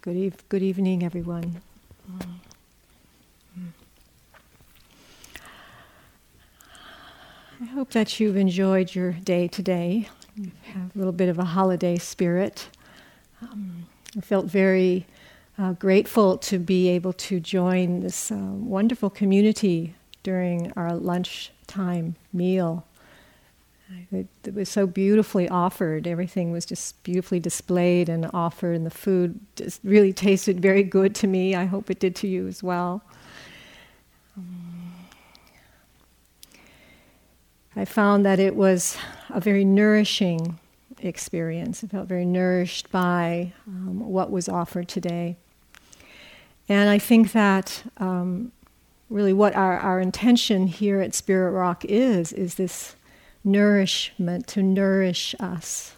Good, eve- good evening, everyone. I hope that you've enjoyed your day today. You have a little bit of a holiday spirit. Um, I felt very uh, grateful to be able to join this uh, wonderful community during our lunchtime meal. It, it, was so beautifully offered. Everything was just beautifully displayed and offered, and the food just really tasted very good to me. I hope it did to you as well. Um, I found that it was a very nourishing experience. I felt very nourished by um, what was offered today. And I think that um, really what our, our intention here at Spirit Rock is, is this nourishment to nourish us.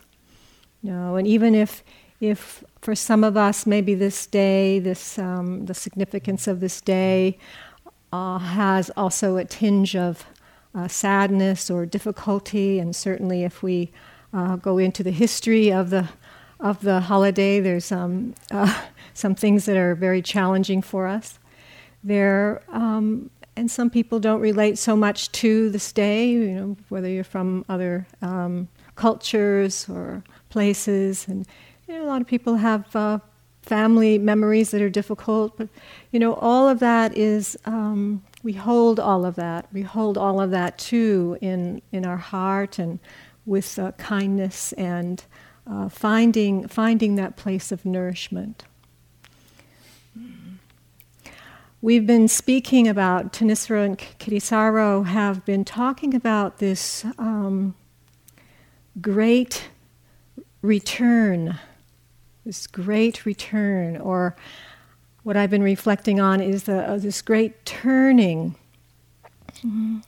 You know, and even if if for some of us maybe this day, this um, the significance of this day uh, has also a tinge of uh, sadness or difficulty, and certainly if we uh, go into the history of the of the holiday, there's um, some things that are very challenging for us. There um, and some people don't relate so much to this day, you know, whether you're from other um, cultures or places. And you know, a lot of people have uh, family memories that are difficult, but you know, all of that is, um, we hold all of that. We hold all of that too in, in our heart and with uh, kindness and uh, finding, finding that place of nourishment. We've been speaking about, Thanissara and Kittisaro have been talking about this um, great return, this great return, or what I've been reflecting on is the, uh, this great turning. Mm-hmm.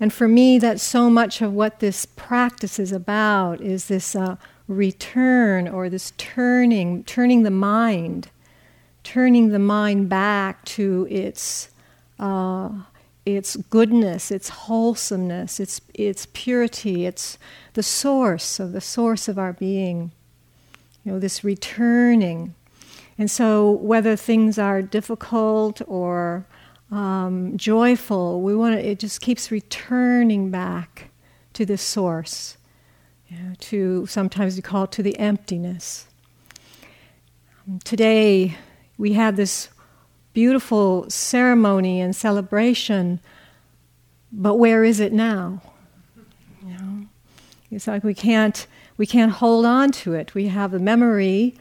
And for me, that's so much of what this practice is about is this uh, return or this turning, turning the mind turning the mind back to its uh, its goodness, its wholesomeness, its its purity, its the source of the source of our being. You know, this returning. And so, whether things are difficult or um, joyful, we want to, it just keeps returning back to the source. You know, to sometimes we call it to the emptiness. Today, we had this beautiful ceremony and celebration, but where is it now? You know, it's like we can't we can't hold on to it. We have a memory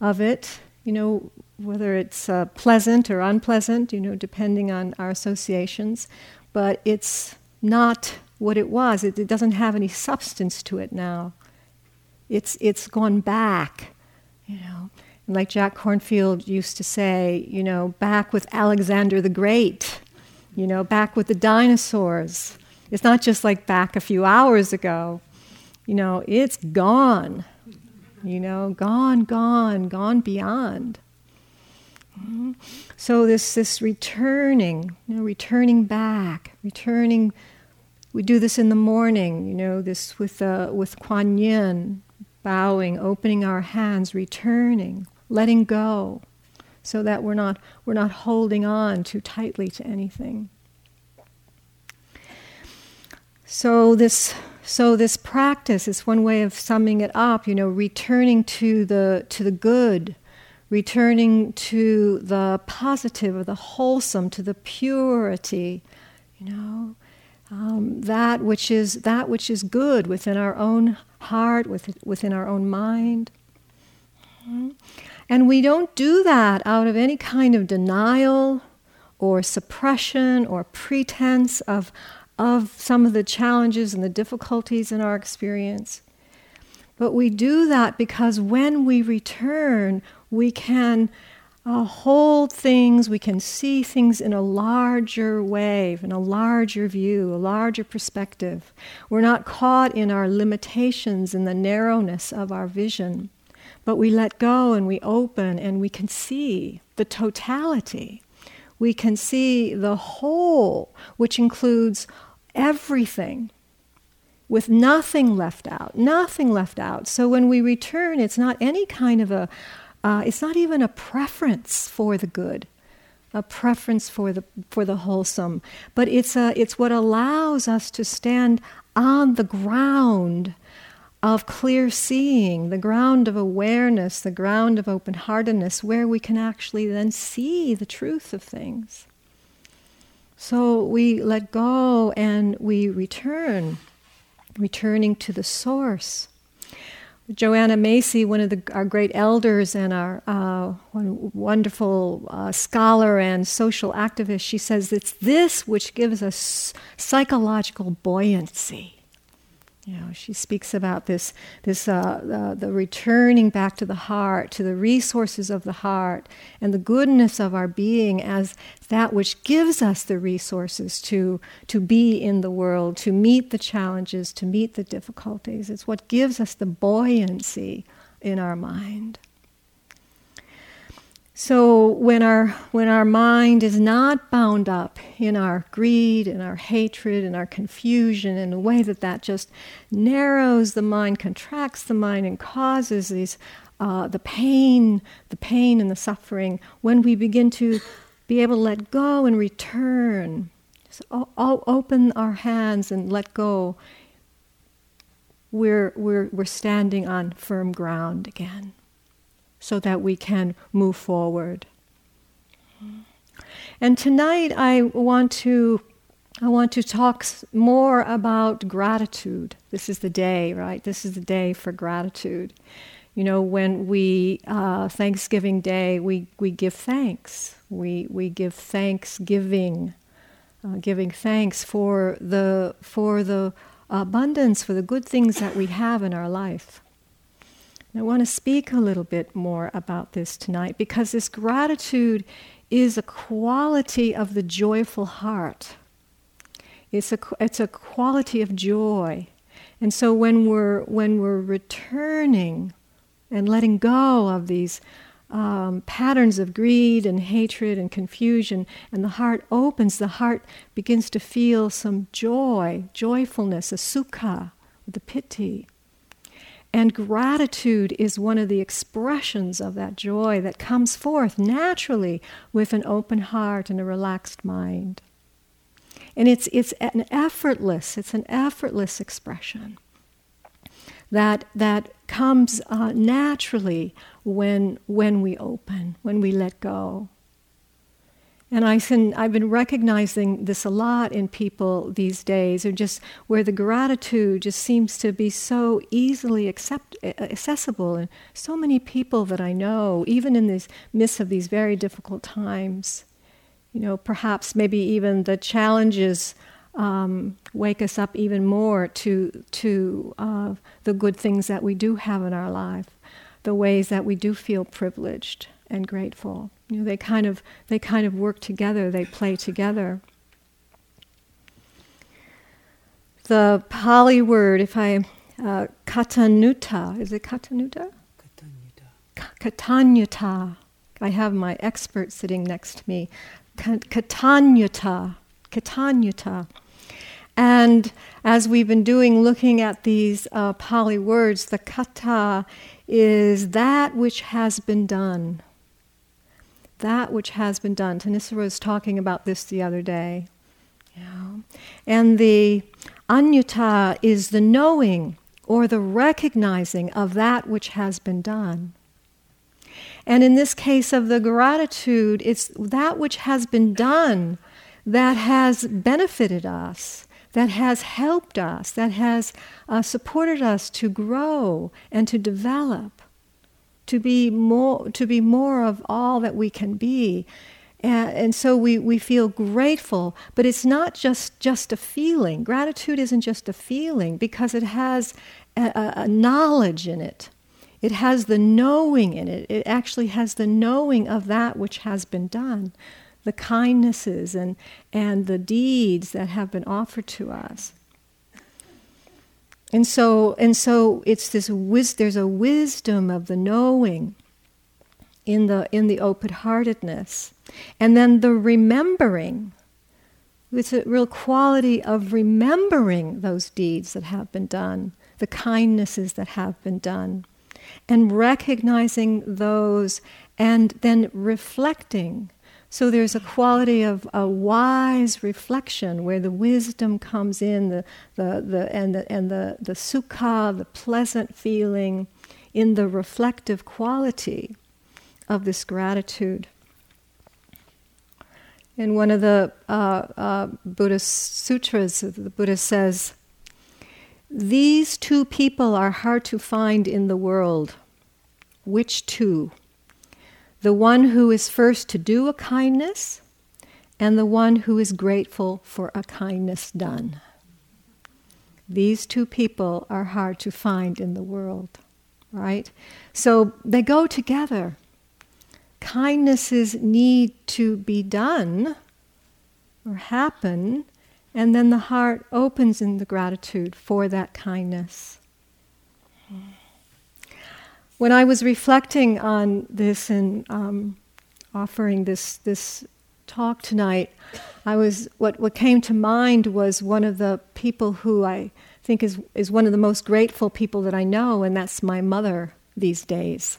of it, you know, whether it's uh, pleasant or unpleasant, you know, depending on our associations, but it's not what it was. It, it doesn't have any substance to it now. It's it's gone back, you know like Jack Kornfield used to say, you know, back with Alexander the Great, you know, back with the dinosaurs. It's not just like back a few hours ago. You know, it's gone. You know, gone, gone, gone beyond. So this this returning, you know, returning back, returning. We do this in the morning, you know, this with uh, with Kuan Yin, bowing, opening our hands, returning letting go so that we're not, we're not holding on too tightly to anything. So this, so this practice is one way of summing it up, you know, returning to the, to the good, returning to the positive or the wholesome, to the purity, you know, um, that which is that which is good within our own heart, within, within our own mind. Mm-hmm. And we don't do that out of any kind of denial or suppression or pretense of, of some of the challenges and the difficulties in our experience. But we do that because when we return, we can uh, hold things, we can see things in a larger way, in a larger view, a larger perspective. We're not caught in our limitations and the narrowness of our vision. But we let go and we open and we can see the totality. We can see the whole, which includes everything, with nothing left out, nothing left out. So when we return, it's not any kind of a, uh, it's not even a preference for the good, a preference for the for the wholesome, but it's a it's what allows us to stand on the ground of clear seeing, the ground of awareness, the ground of open heartedness, where we can actually then see the truth of things. So we let go and we return, returning to the source. Joanna Macy, one of the, our great elders and our uh, wonderful uh, scholar and social activist, she says it's this which gives us psychological buoyancy. Know, she speaks about this, this uh, uh, the returning back to the heart, to the resources of the heart, and the goodness of our being as that which gives us the resources to, to be in the world, to meet the challenges, to meet the difficulties. It's what gives us the buoyancy in our mind. So when our when our mind is not bound up in our greed and our hatred and our confusion in a way that that just narrows the mind, contracts the mind, and causes these uh, the pain, the pain and the suffering. When we begin to be able to let go and return, so open our hands and let go. We're we're we're standing on firm ground again so that we can move forward. And tonight I want to I want to talk more about gratitude. This is the day, right? This is the day for gratitude. You know, when we uh, Thanksgiving Day, we, we give thanks. We we give thanksgiving, uh, giving thanks for the for the abundance, for the good things that we have in our life. I want to speak a little bit more about this tonight because this gratitude is a quality of the joyful heart. It's a, it's a quality of joy. And so when we're, when we're returning and letting go of these um, patterns of greed and hatred and confusion, and the heart opens, the heart begins to feel some joy, joyfulness, a sukha, the piti. And gratitude is one of the expressions of that joy that comes forth naturally with an open heart and a relaxed mind. And it's, it's an effortless, it's an effortless expression that, that comes uh, naturally when, when we open, when we let go. And I can, I've been recognizing this a lot in people these days, or just where the gratitude just seems to be so easily accept, accessible. And so many people that I know, even in the midst of these very difficult times, you know, perhaps maybe even the challenges um, wake us up even more to, to uh, the good things that we do have in our life, the ways that we do feel privileged and grateful. You know, they kind of they kind of work together. They play together. The Pali word, if I uh, katanuta, is it katanuta? Katanuta. Katanyuta. I have my expert sitting next to me. Katanyuta. Katanyuta. And as we've been doing, looking at these uh, Pali words, the kata is that which has been done that which has been done. Thanissara was talking about this the other day. And the anyuta is the knowing or the recognizing of that which has been done. And in this case of the gratitude, it's that which has been done that has benefited us, that has helped us, that has uh, supported us to grow and to develop to be more to be more of all that we can be. And, and, so we, we feel grateful but it's not just just a feeling. Gratitude isn't just a feeling because it has a, a knowledge in it. It has the knowing in it. It actually has the knowing of that which has been done. The kindnesses and and the deeds that have been offered to us and so, and so it's this wis- there's a wisdom of the knowing in the, in the open heartedness. And then the remembering. It's a real quality of remembering those deeds that have been done, the kindnesses that have been done. and recognizing those and then reflecting. So there's a quality of a wise reflection where the wisdom comes in, the, the, the, and, the, and the, the sukha, the pleasant feeling, in the reflective quality of this gratitude. In one of the uh, uh, Buddhist sutras, the Buddha says, These two people are hard to find in the world. Which two? The one who is first to do a kindness, and the one who is grateful for a kindness done. These two people are hard to find in the world, right? So they go together kindnesses need to be done or happen, and then the heart opens in the gratitude for that kindness. When I was reflecting on this and um, offering this this talk tonight, I was what what came to mind was one of the people who I think is is one of the most grateful people that I know, and that's my mother these days.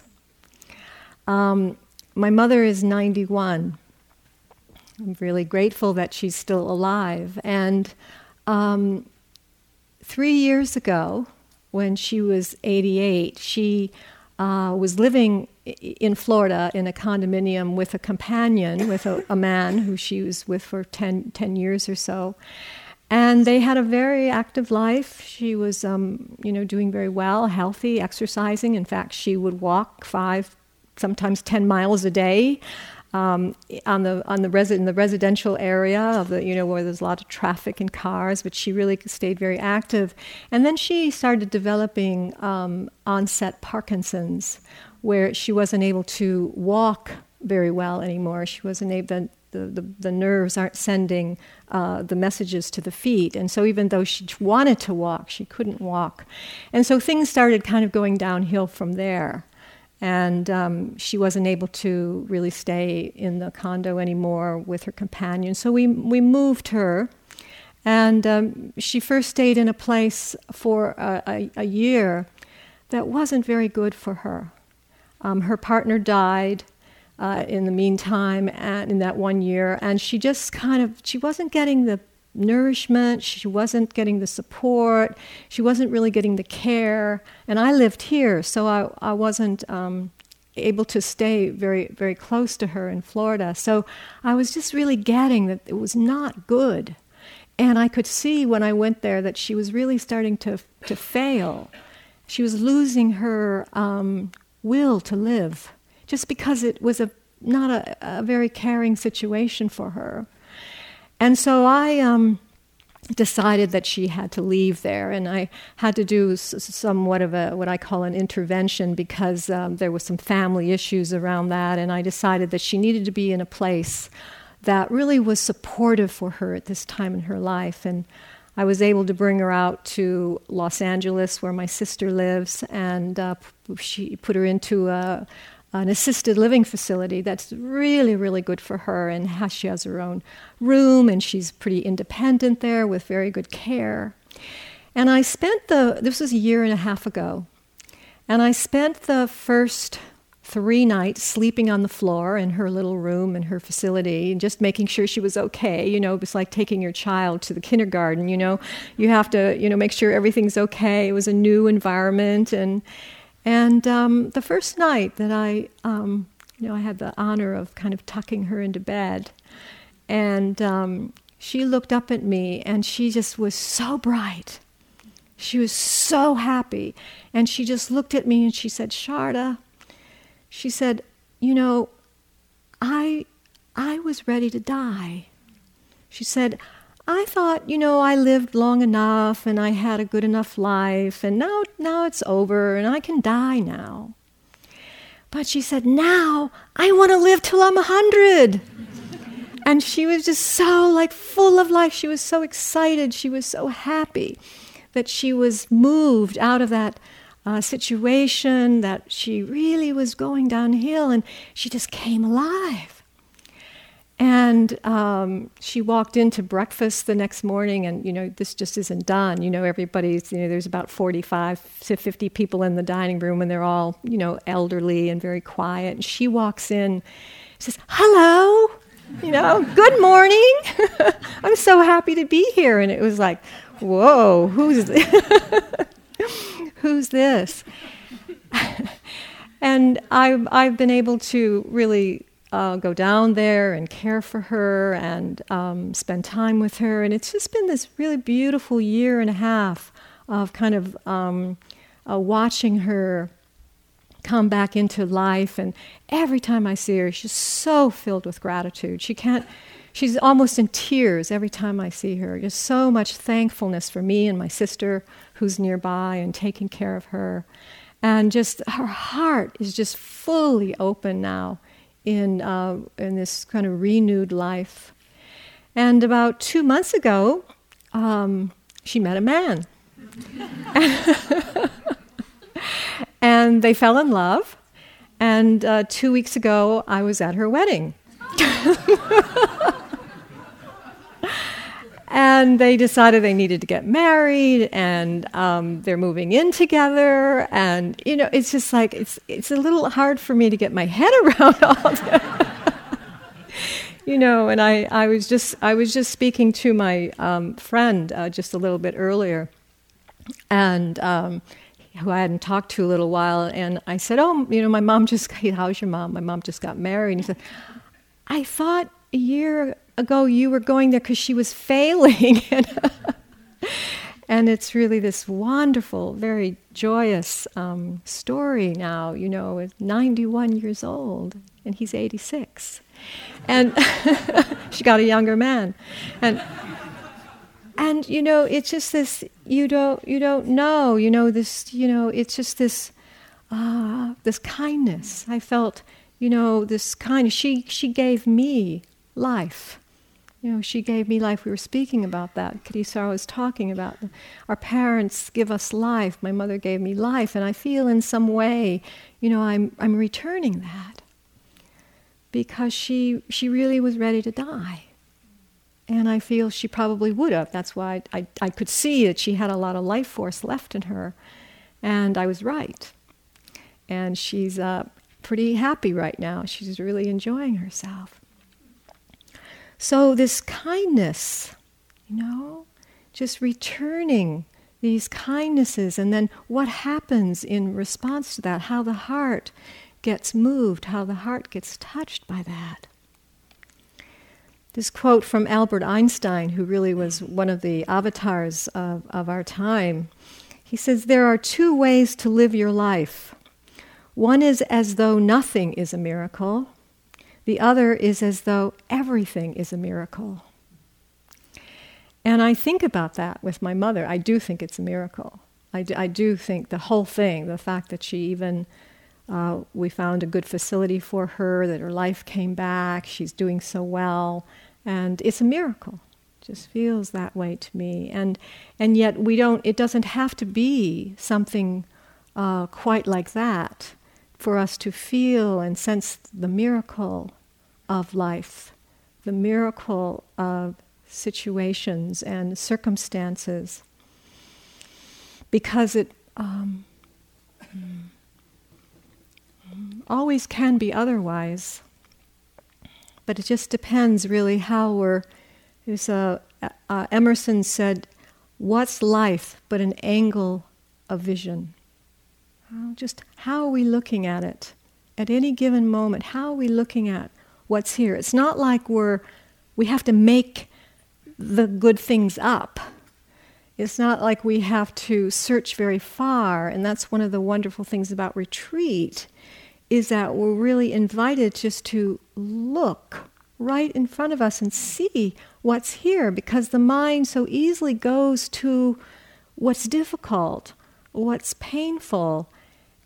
Um, my mother is 91. I'm really grateful that she's still alive. And um, three years ago, when she was 88, she uh, was living in Florida in a condominium with a companion, with a, a man who she was with for 10, 10, years or so. And they had a very active life. She was, um, you know, doing very well, healthy, exercising. In fact, she would walk five sometimes 10 miles a day. Um, on the on the resi- in the residential area of the you know where there's a lot of traffic and cars, but she really stayed very active. And then she started developing um, onset Parkinson's, where she wasn't able to walk very well anymore. She wasn't able. The, the, the, nerves aren't sending uh, the messages to the feet. And so, even though she wanted to walk, she couldn't walk. And so, things started kind of going downhill from there and um, she wasn't able to really stay in the condo anymore with her companion. So we we moved her, and um, she first stayed in a place for a, a, a, year that wasn't very good for her. Um, her partner died. Uh, in the meantime, and in that one year, and she just kind of she wasn't getting the nourishment, she wasn't getting the support, she wasn't really getting the care. And I lived here, so I, I wasn't um, able to stay very, very close to her in Florida. So I was just really getting that it was not good. And I could see when I went there that she was really starting to, to fail. She was losing her um, will to live just because it was a, not a, a very caring situation for her. And so I um, decided that she had to leave there, and I had to do somewhat of a what I call an intervention because um, there was some family issues around that, and I decided that she needed to be in a place that really was supportive for her at this time in her life, and. I was able to bring her out to Los Angeles, where my sister lives, and uh, she put her into a, an assisted living facility that's really, really good for her. And she has her own room and she's pretty independent there with very good care. And I spent the, this was a year and a half ago, and I spent the first three nights sleeping on the floor in her little room in her facility and just making sure she was okay you know it was like taking your child to the kindergarten you know you have to you know make sure everything's okay it was a new environment and and um, the first night that I, um, you know, I had the honor of kind of tucking her into bed, and um, she looked up at me and she just was so bright. She was so happy. And she just looked at me and she said, Sharda, she said, you know, I, I was ready to die. She said, I thought, you know, I lived long enough and I had a good enough life and now now it's over and I can die now. But she said, "Now I want to live till I'm a 100." and she was just so like full of life. She was so excited. She was so happy that she was moved out of that uh, situation that she really was going downhill and she just came alive. And um, she walked into breakfast the next morning, and you know, this just isn't done. You know, everybody's, you know, there's about 45 to 50 people in the dining room, and they're all, you know, elderly and very quiet. And she walks in, says, Hello, you know, good morning. I'm so happy to be here. And it was like, Whoa, who's this? who's this? and I've, I've been able to really uh, go down there and care for her and um, spend time with her. And it's just been this really beautiful year and a half of kind of um, uh, watching her come back into life. And every time I see her, she's so filled with gratitude. She can't, she's almost in tears every time I see her. Just so much thankfulness for me and my sister who's nearby and taking care of her. And just her heart is just fully open now in, uh, in this kind of renewed life. And about two months ago, um, she met a man. and they fell in love. And uh, two weeks ago, I was at her wedding. and they decided they needed to get married and um, they're moving in together and you know it's just like it's it's a little hard for me to get my head around all that you know and I, I was just i was just speaking to my um, friend uh, just a little bit earlier and um, who I hadn't talked to a little while, and I said, "Oh, you know, my mom just how's your mom? My mom just got married." And he said, "I thought a year ago you were going there because she was failing. and it's really this wonderful, very joyous um, story now, you know, 91 years old and he's 86. And she got a younger man. And and you know, it's just this you don't you don't know, you know, this you know, it's just this uh, this kindness. I felt, you know, this kind she she gave me life you know, she gave me life. We were speaking about that. Kittisaro was talking about our parents give us life. My mother gave me life, and I feel in some way, you know, I'm I'm returning that because she she really was ready to die, and I feel she probably would have. That's why I I, I could see that she had a lot of life force left in her, and I was right, and she's uh, pretty happy right now. She's really enjoying herself. So, this kindness, you know, just returning these kindnesses, and then what happens in response to that, how the heart gets moved, how the heart gets touched by that. This quote from Albert Einstein, who really was one of the avatars of, of our time, he says, There are two ways to live your life. One is as though nothing is a miracle, the other is as though everything is a miracle. And I think about that with my mother. I do think it's a miracle. I do, I do think the whole thing, the fact that she even, uh, we found a good facility for her, that her life came back, she's doing so well, and it's a miracle. It just feels that way to me. And, and yet we don't, it doesn't have to be something uh, quite like that for us to feel and sense the miracle of life, the miracle of situations and circumstances, because it um, always can be otherwise. But it just depends really how we're. There's a, uh, Emerson said, What's life but an angle of vision? just how are we looking at it? At any given moment, how are we looking at what's here. It's not like we're we have to make the good things up. It's not like we have to search very far, and that's one of the wonderful things about retreat is that we're really invited just to look right in front of us and see what's here because the mind so easily goes to what's difficult, what's painful,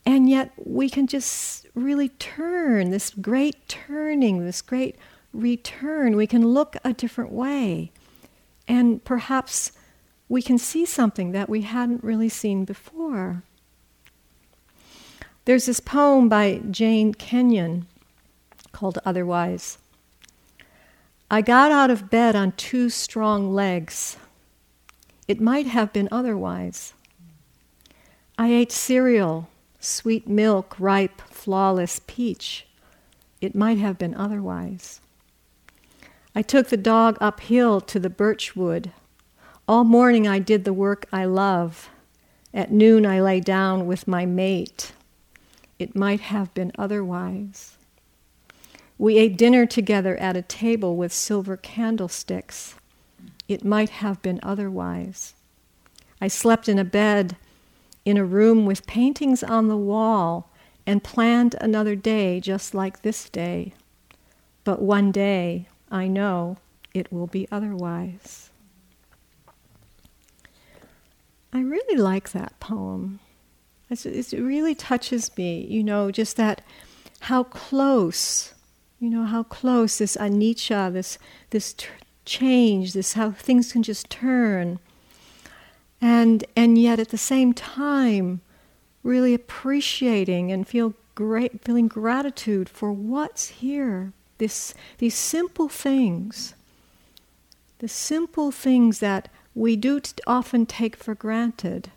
and yet we can just really turn this great turning, this great return. We can look a different way. And perhaps we can see something that we hadn't really seen before. There's this poem by Jane Kenyon called Otherwise. I got out of bed on two strong legs. It might have been otherwise. I ate cereal, sweet milk, ripe, flawless peach. It might have been otherwise. I took the dog uphill to the birch wood. All morning I did the work I love. At noon I lay down with my mate. It might have been otherwise. We ate dinner together at a table with silver candlesticks. It might have been otherwise. I slept in a bed in a room with paintings on the wall and planned another day just like this day. But one day, I know it will be otherwise. I really like that poem. It really touches me, you know, just that how close, you know, how close this anicca, this, this t- change, this how things can just turn. And, and yet at the same time, really appreciating and feel great, feeling gratitude for what's here. This, these simple things, the simple things that we do often take for granted.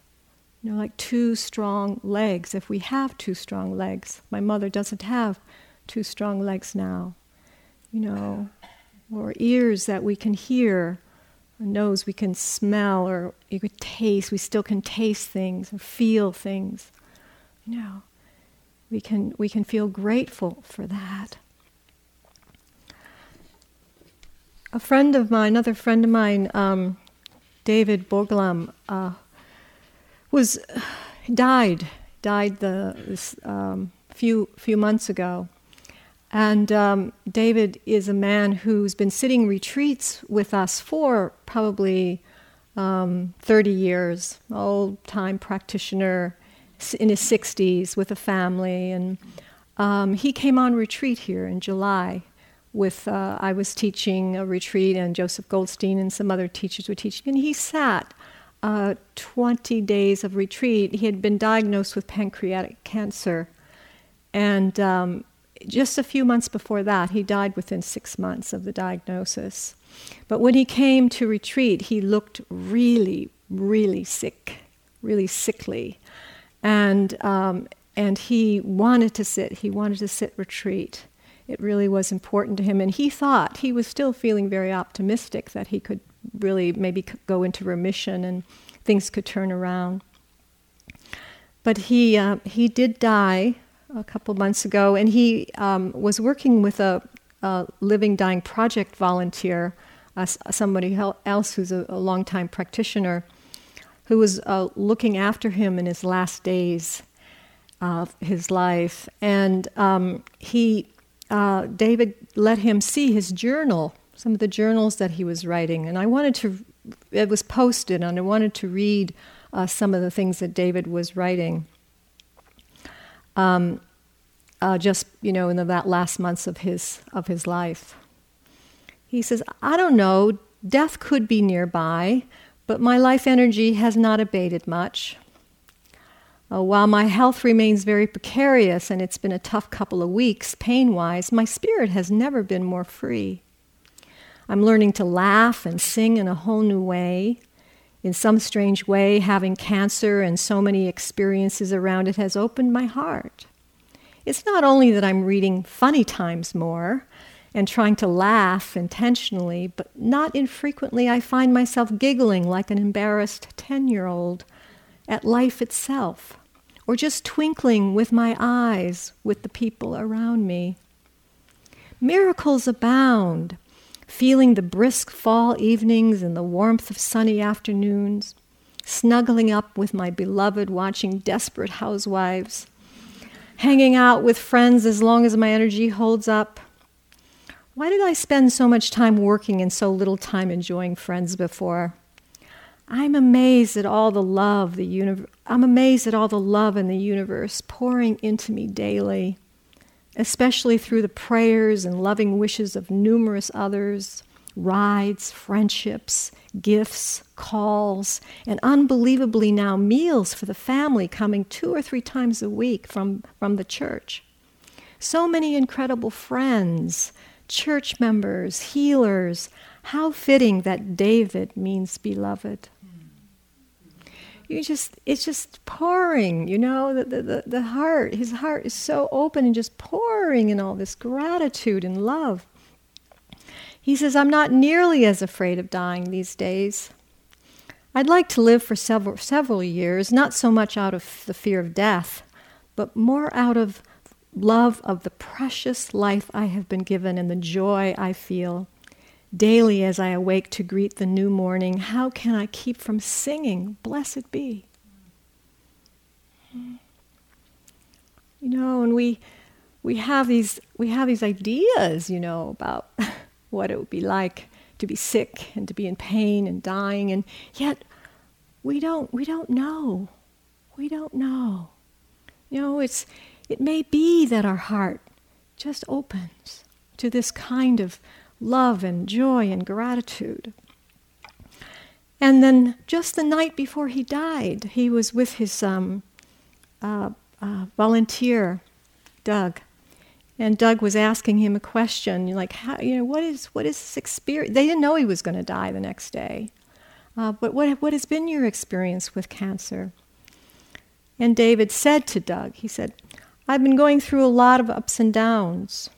You know, like two strong legs, if we have two strong legs. My mother doesn't have two strong legs now. You know, or ears that we can hear, nose we can smell, or you could taste. We still can taste things or feel things. You know, we can we can feel grateful for that. A friend of mine, another friend of mine, um, David Borglam, uh, was died died the this, um, few few months ago, and um, David is a man who's been sitting retreats with us for probably um, 30 years, old time practitioner in his 60s with a family. And um, he came on retreat here in July. With uh, I was teaching a retreat, and Joseph Goldstein and some other teachers were teaching, and he sat uh, 20 days of retreat. He had been diagnosed with pancreatic cancer, and um, just a few months before that, he died within six months of the diagnosis. But when he came to retreat, he looked really, really sick, really sickly. And, um, and he wanted to sit, he wanted to sit retreat. It really was important to him. And he thought, he was still feeling very optimistic that he could really maybe go into remission and things could turn around. But he, uh, he did die a couple months ago, and he um, was working with a, a, living dying project volunteer, uh, somebody else who's a, a longtime practitioner, who was uh, looking after him in his last days of his life. And um, he, uh, David let him see his journal, some of the journals that he was writing. And I wanted to, it was posted, and I wanted to read uh, some of the things that David was writing um, uh, just you know in the last months of his of his life. He says, "I don't know. Death could be nearby, but my life energy has not abated much." Uh, while my health remains very precarious and it's been a tough couple of weeks pain wise, my spirit has never been more free. I'm learning to laugh and sing in a whole new way. In some strange way, having cancer and so many experiences around it has opened my heart. It's not only that I'm reading funny times more and trying to laugh intentionally, but not infrequently I find myself giggling like an embarrassed 10 year old at life itself, or just twinkling with my eyes with the people around me. Miracles abound, feeling the brisk fall evenings and the warmth of sunny afternoons, snuggling up with my beloved watching desperate housewives hanging out with friends as long as my energy holds up. Why did I spend so much time working and so little time enjoying friends before? I'm amazed at all the love the universe I'm amazed at all the love in the universe pouring into me daily, especially through the prayers and loving wishes of numerous others rides, friendships, gifts, calls, and unbelievably now meals for the family coming two or three times a week from, from the church. So many incredible friends church members, healers. How fitting that David means beloved. You just, it's just pouring, you know, the, the, the heart, his heart is so open and just pouring in all this gratitude and love. He says, I'm not nearly as afraid of dying these days. I'd like to live for several, several years, not so much out of the fear of death, but more out of love of the precious life I have been given and the joy I feel. Daily as I awake to greet the new morning, how can I keep from singing, Blessed be? You know, and we, we, have these, we have these ideas, you know, about what it would be like to be sick and to be in pain and dying, and yet we don't, we don't know. We don't know. You know, it's, it may be that our heart just opens to this kind of love and joy and gratitude. And then just the night before he died, he was with his um, uh, uh, volunteer, Doug. And Doug was asking him a question, like, how, you know, what is, what is this experience? They didn't know he was going to die the next day. Uh, but what, what has been your experience with cancer? And David said to Doug, he said, I've been going through a lot of ups and downs.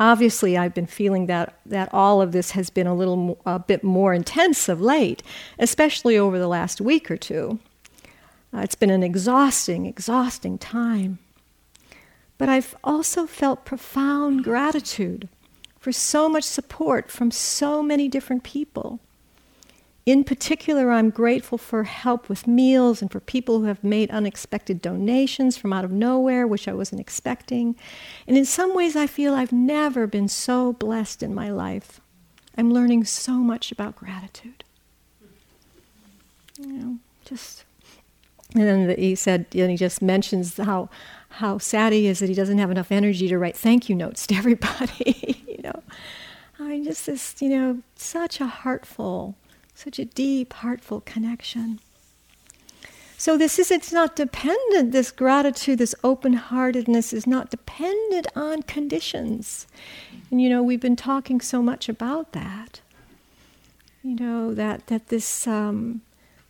Obviously, I've been feeling that, that all of this has been a little a bit more intense of late, especially over the last week or two. Uh, it's been an exhausting, exhausting time. But I've also felt profound gratitude for so much support from so many different people. In particular, I'm grateful for help with meals and for people who have made unexpected donations from out of nowhere, which I wasn't expecting. And in some ways, I feel I've never been so blessed in my life. I'm learning so much about gratitude. You know, just. And then the, he said, and he just mentions how how sad he is that he doesn't have enough energy to write thank you notes to everybody. you know, I mean, just this, you know, such a heartful such a deep, heartful connection. So this is it's not dependent, this gratitude, this open-heartedness is not dependent on conditions. And you know, we've been talking so much about that. You know, that that this um,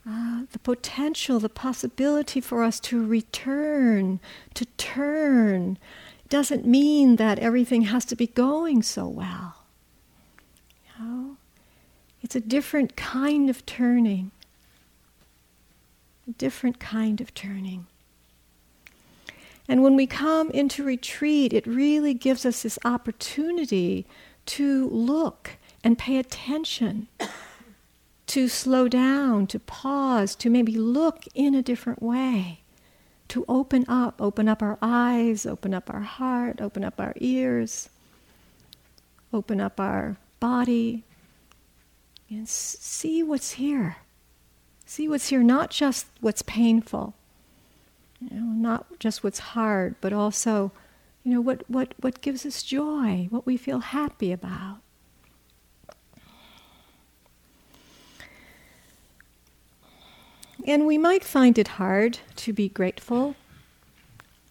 uh, the potential, the possibility for us to return, to turn, doesn't mean that everything has to be going so well. You know? It's a different kind of turning. A different kind of turning. And when we come into retreat, it really gives us this opportunity to look and pay attention, to slow down, to pause, to maybe look in a different way, to open up, open up our eyes, open up our heart, open up our ears, open up our body, and see what's here. See what's here, not just what's painful, you know, not just what's hard, but also, you know, what, what, what gives us joy, what we feel happy about. And we might find it hard to be grateful,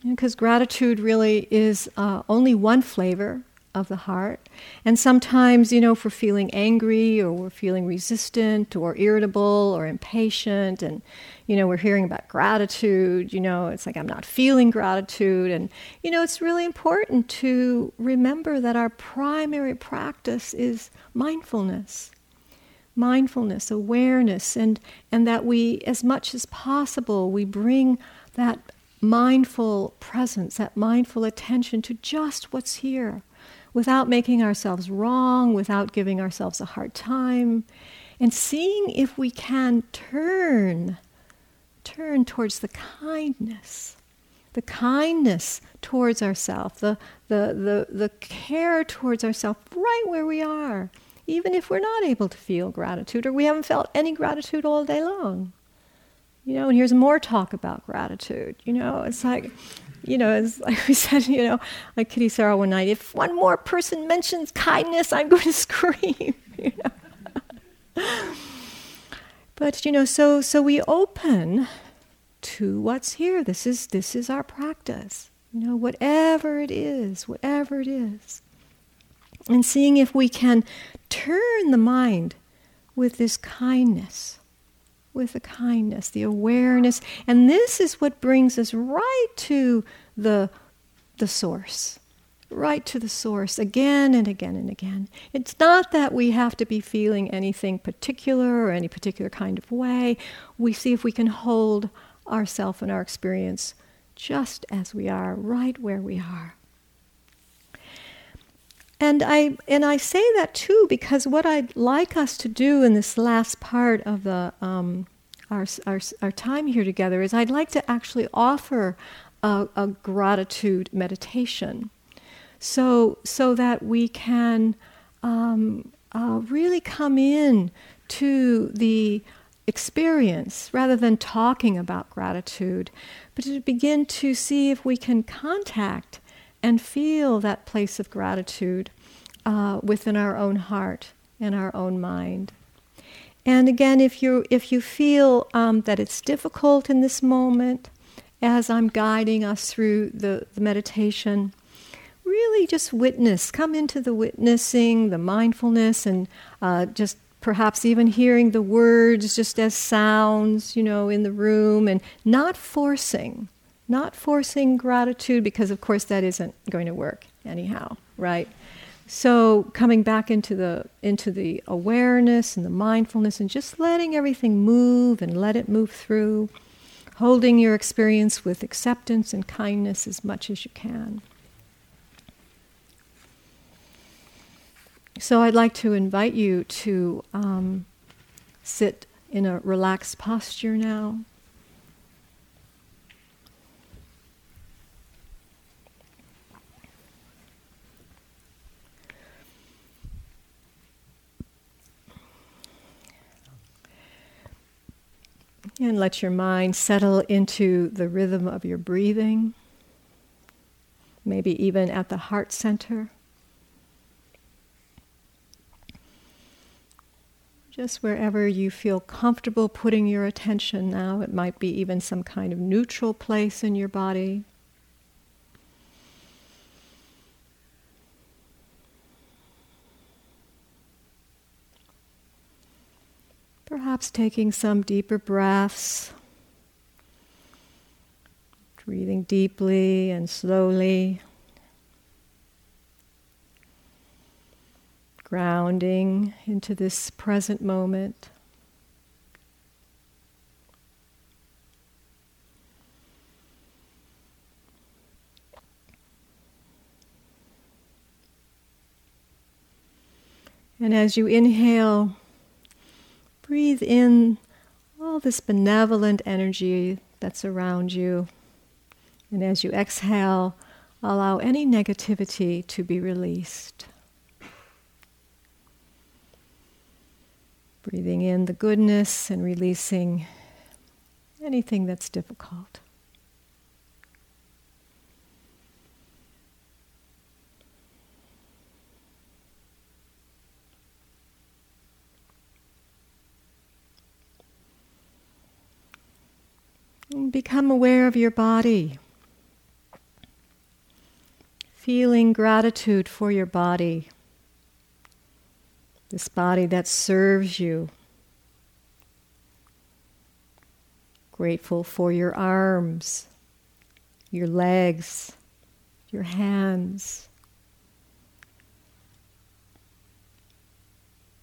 because gratitude really is uh, only one flavor of the heart. And sometimes, you know, if we're feeling angry or we're feeling resistant or irritable or impatient, and, you know, we're hearing about gratitude, you know, it's like I'm not feeling gratitude. And, you know, it's really important to remember that our primary practice is mindfulness. Mindfulness, awareness, and, and that we, as much as possible, we bring that mindful presence, that mindful attention to just what's here without making ourselves wrong, without giving ourselves a hard time, and seeing if we can turn, turn towards the kindness, the kindness towards ourselves, the, the, the, the care towards ourselves right where we are, even if we're not able to feel gratitude or we haven't felt any gratitude all day long. You know, and here's more talk about gratitude. You know, it's like you know, as like we said, you know, like Kittisaro one night, if one more person mentions kindness, I'm going to scream. You know? but you know, so so we open to what's here. This is this is our practice. You know, whatever it is, whatever it is. and seeing if we can turn the mind with this kindness, with the kindness, the awareness. And this is what brings us right to the, the source, right to the source again and again and again. It's not that we have to be feeling anything particular or any particular kind of way. We see if we can hold ourself and our experience just as we are, right where we are. And I and I say that too because what I'd like us to do in this last part of the um, our, our our time here together is I'd like to actually offer a, a gratitude meditation, so so that we can um, uh, really come in to the experience rather than talking about gratitude, but to begin to see if we can contact and feel that place of gratitude uh, within our own heart and our own mind. And again, if you if you feel um, that it's difficult in this moment, as I'm guiding us through the, the meditation, really just witness, come into the witnessing, the mindfulness, and uh, just perhaps even hearing the words just as sounds, you know, in the room, and not forcing, not forcing gratitude because, of course, that isn't going to work anyhow, right? So coming back into the into the awareness and the mindfulness, and just letting everything move and let it move through, holding your experience with acceptance and kindness as much as you can. So I'd like to invite you to um, sit in a relaxed posture now. And let your mind settle into the rhythm of your breathing, maybe even at the heart center. Just wherever you feel comfortable putting your attention now, it might be even some kind of neutral place in your body. Perhaps taking some deeper breaths, breathing deeply and slowly, grounding into this present moment. And as you inhale, Breathe in all this benevolent energy that's around you. And as you exhale, allow any negativity to be released. Breathing in the goodness and releasing anything that's difficult. Become aware of your body. Feeling gratitude for your body. This body that serves you. Grateful for your arms, your legs, your hands.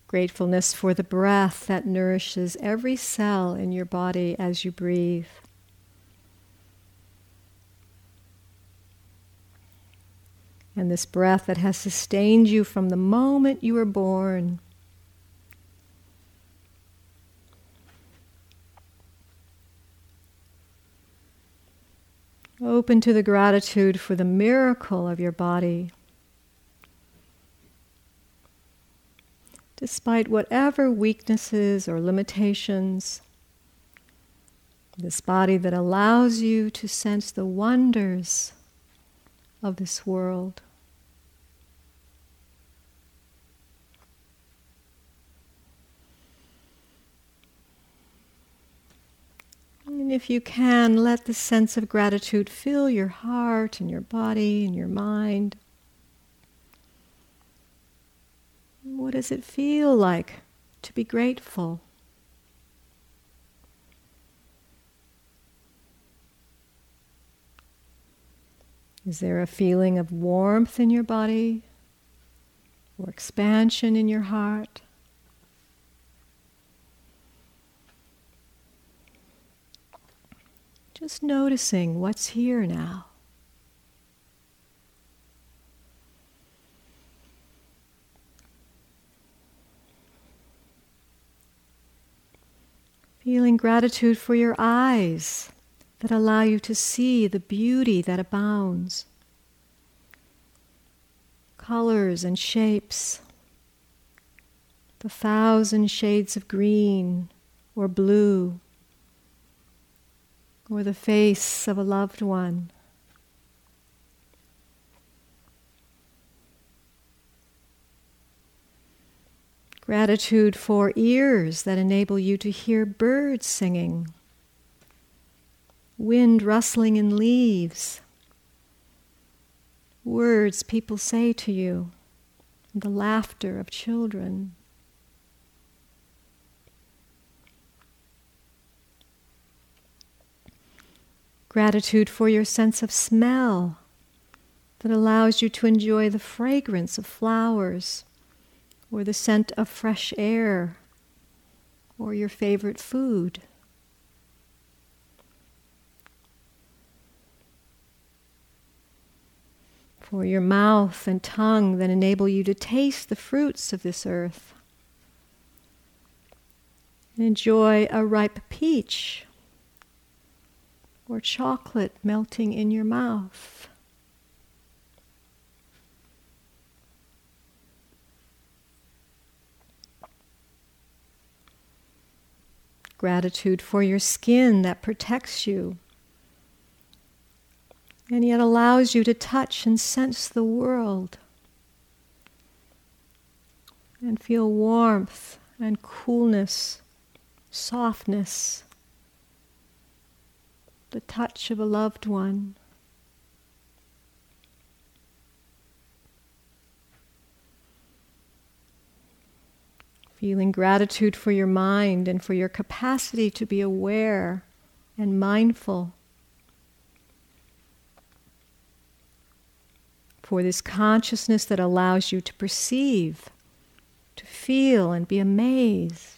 Gratefulness for the breath that nourishes every cell in your body as you breathe. And this breath that has sustained you from the moment you were born. Open to the gratitude for the miracle of your body. Despite whatever weaknesses or limitations, this body that allows you to sense the wonders of this world. If you can, let the sense of gratitude fill your heart and your body and your mind. What does it feel like to be grateful? Is there a feeling of warmth in your body or expansion in your heart? Just noticing what's here now. Feeling gratitude for your eyes that allow you to see the beauty that abounds. Colors and shapes, the thousand shades of green or blue, or the face of a loved one. Gratitude for ears that enable you to hear birds singing wind rustling in leaves, words people say to you, the laughter of children. Gratitude for your sense of smell that allows you to enjoy the fragrance of flowers or the scent of fresh air or your favorite food. for your mouth and tongue that enable you to taste the fruits of this earth. Enjoy a ripe peach or chocolate melting in your mouth. Gratitude for your skin that protects you and yet allows you to touch and sense the world and feel warmth and coolness, softness, the touch of a loved one. Feeling gratitude for your mind and for your capacity to be aware and mindful for this consciousness that allows you to perceive, to feel, and be amazed.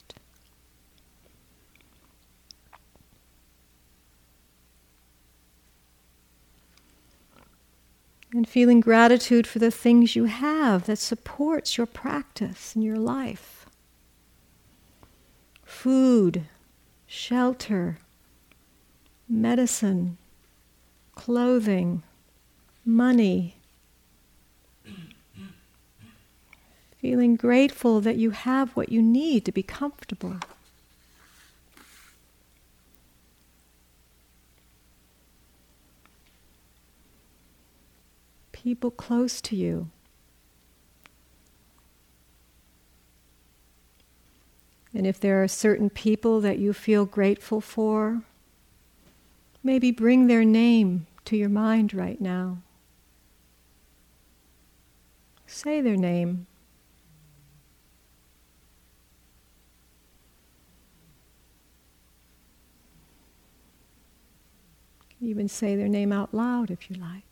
And feeling gratitude for the things you have that supports your practice and your life. Food, shelter, medicine, clothing, money, feeling grateful that you have what you need to be comfortable. People close to you. And if there are certain people that you feel grateful for, maybe bring their name to your mind right now. Say their name. Even say their name out loud if you like.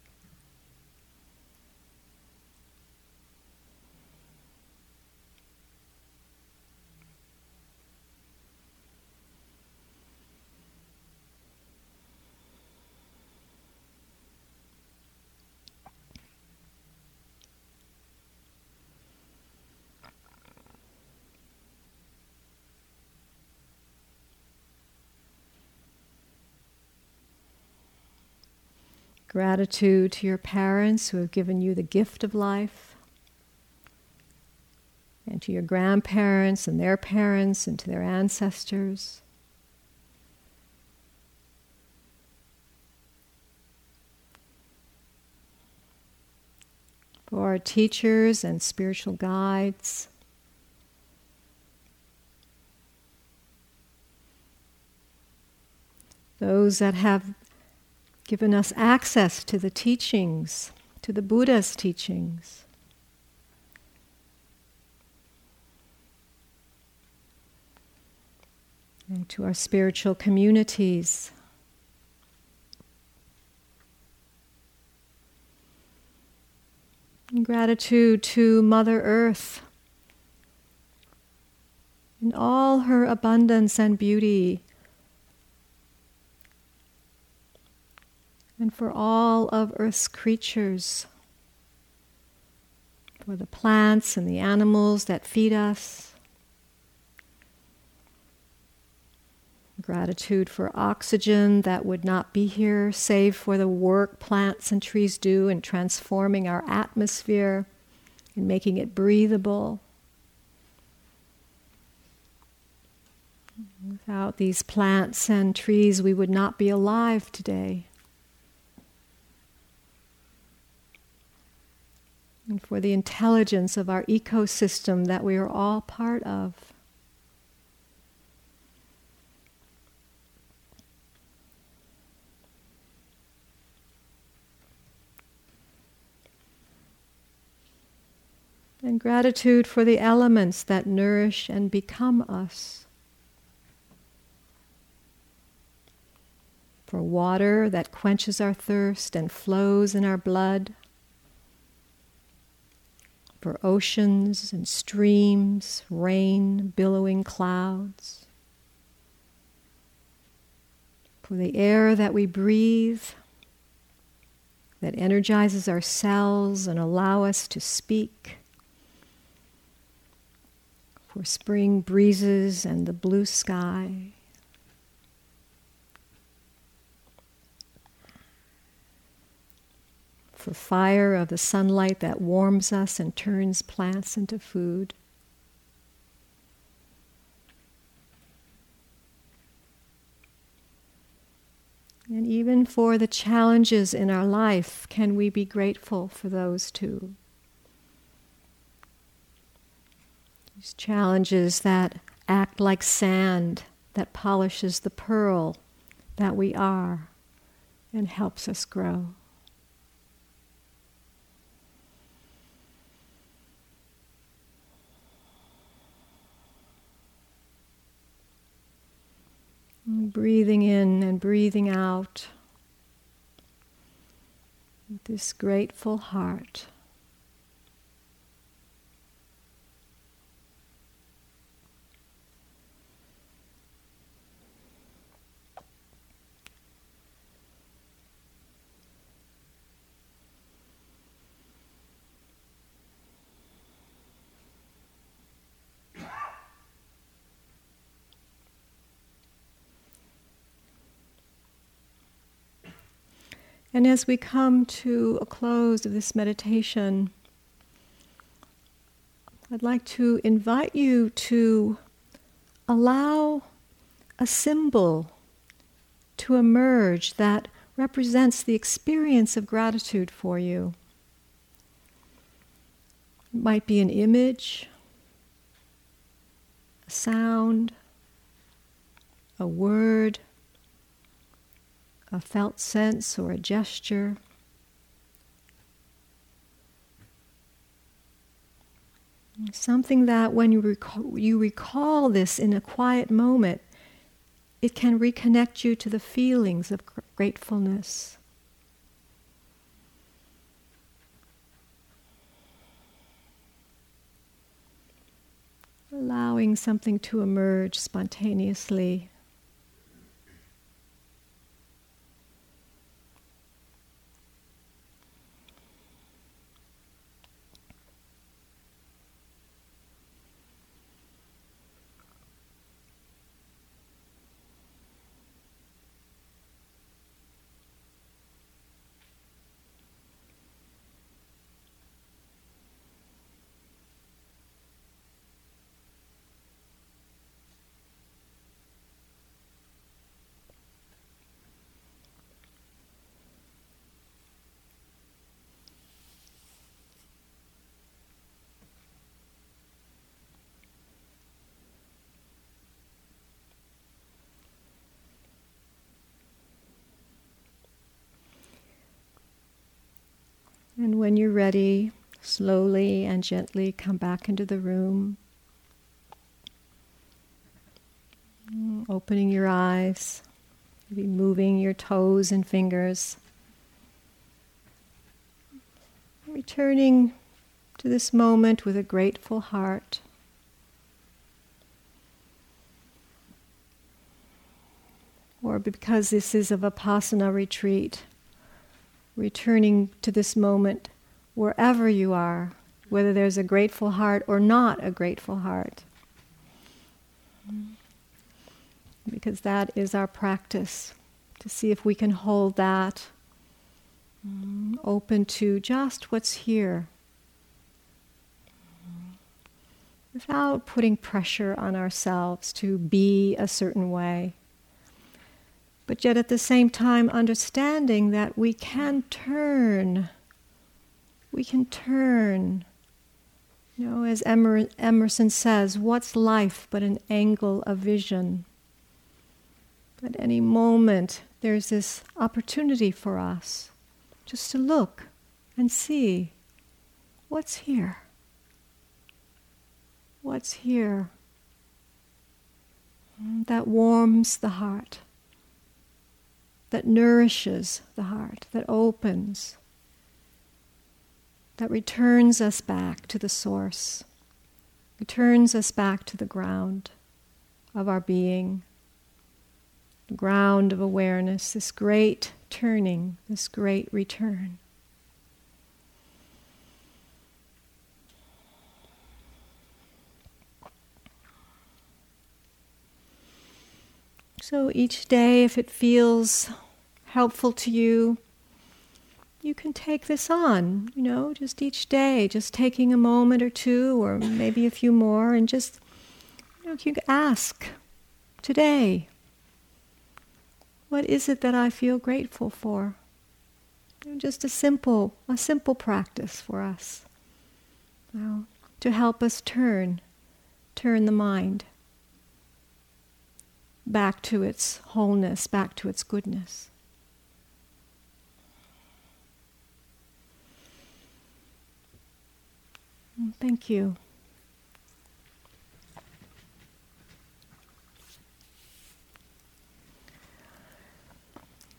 Gratitude to your parents who have given you the gift of life, and to your grandparents and their parents and to their ancestors. For our teachers and spiritual guides. Those that have given us access to the teachings, to the Buddha's teachings. And to our spiritual communities. And gratitude to Mother Earth in all her abundance and beauty and for all of Earth's creatures, for the plants and the animals that feed us. Gratitude for oxygen that would not be here save for the work plants and trees do in transforming our atmosphere and making it breathable. Without these plants and trees, we would not be alive today. And for the intelligence of our ecosystem that we are all part of. and gratitude for the elements that nourish and become us. For water that quenches our thirst and flows in our blood. For oceans and streams, rain, billowing clouds. For the air that we breathe that energizes our cells and allow us to speak for spring breezes and the blue sky. For fire of the sunlight that warms us and turns plants into food. And even for the challenges in our life, can we be grateful for those too? These challenges that act like sand that polishes the pearl that we are and helps us grow. Breathing in and breathing out this grateful heart. And as we come to a close of this meditation, I'd like to invite you to allow a symbol to emerge that represents the experience of gratitude for you. It might be an image, a sound, a word, a felt sense or a gesture. Something that when you recall, you recall this in a quiet moment, it can reconnect you to the feelings of gratefulness. Allowing something to emerge spontaneously. And when you're ready, slowly and gently come back into the room. Mm, opening your eyes, maybe moving your toes and fingers. Returning to this moment with a grateful heart. Or because this is a Vipassana retreat, returning to this moment wherever you are, whether there's a grateful heart or not a grateful heart. Because that is our practice, to see if we can hold that mm, open to just what's here without putting pressure on ourselves to be a certain way. But yet at the same time, understanding that we can turn. We can turn. You know, as Emer- Emerson says, what's life but an angle of vision? At any moment, there's this opportunity for us just to look and see what's here what's here mm, that warms the heart, that nourishes the heart, that opens, that returns us back to the source, returns us back to the ground of our being, the ground of awareness, this great turning, this great return. So each day, if it feels helpful to you, you can take this on, you know, just each day, just taking a moment or two, or maybe a few more, and just, you know, you ask today, what is it that I feel grateful for? Just a simple, a simple practice for us, you know, to help us turn, turn the mind back to its wholeness, back to its goodness. Thank you.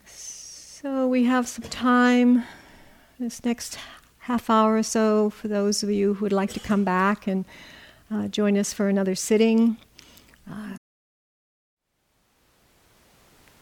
So we have some time this next half hour or so for those of you who would like to come back and uh, join us for another sitting. Uh,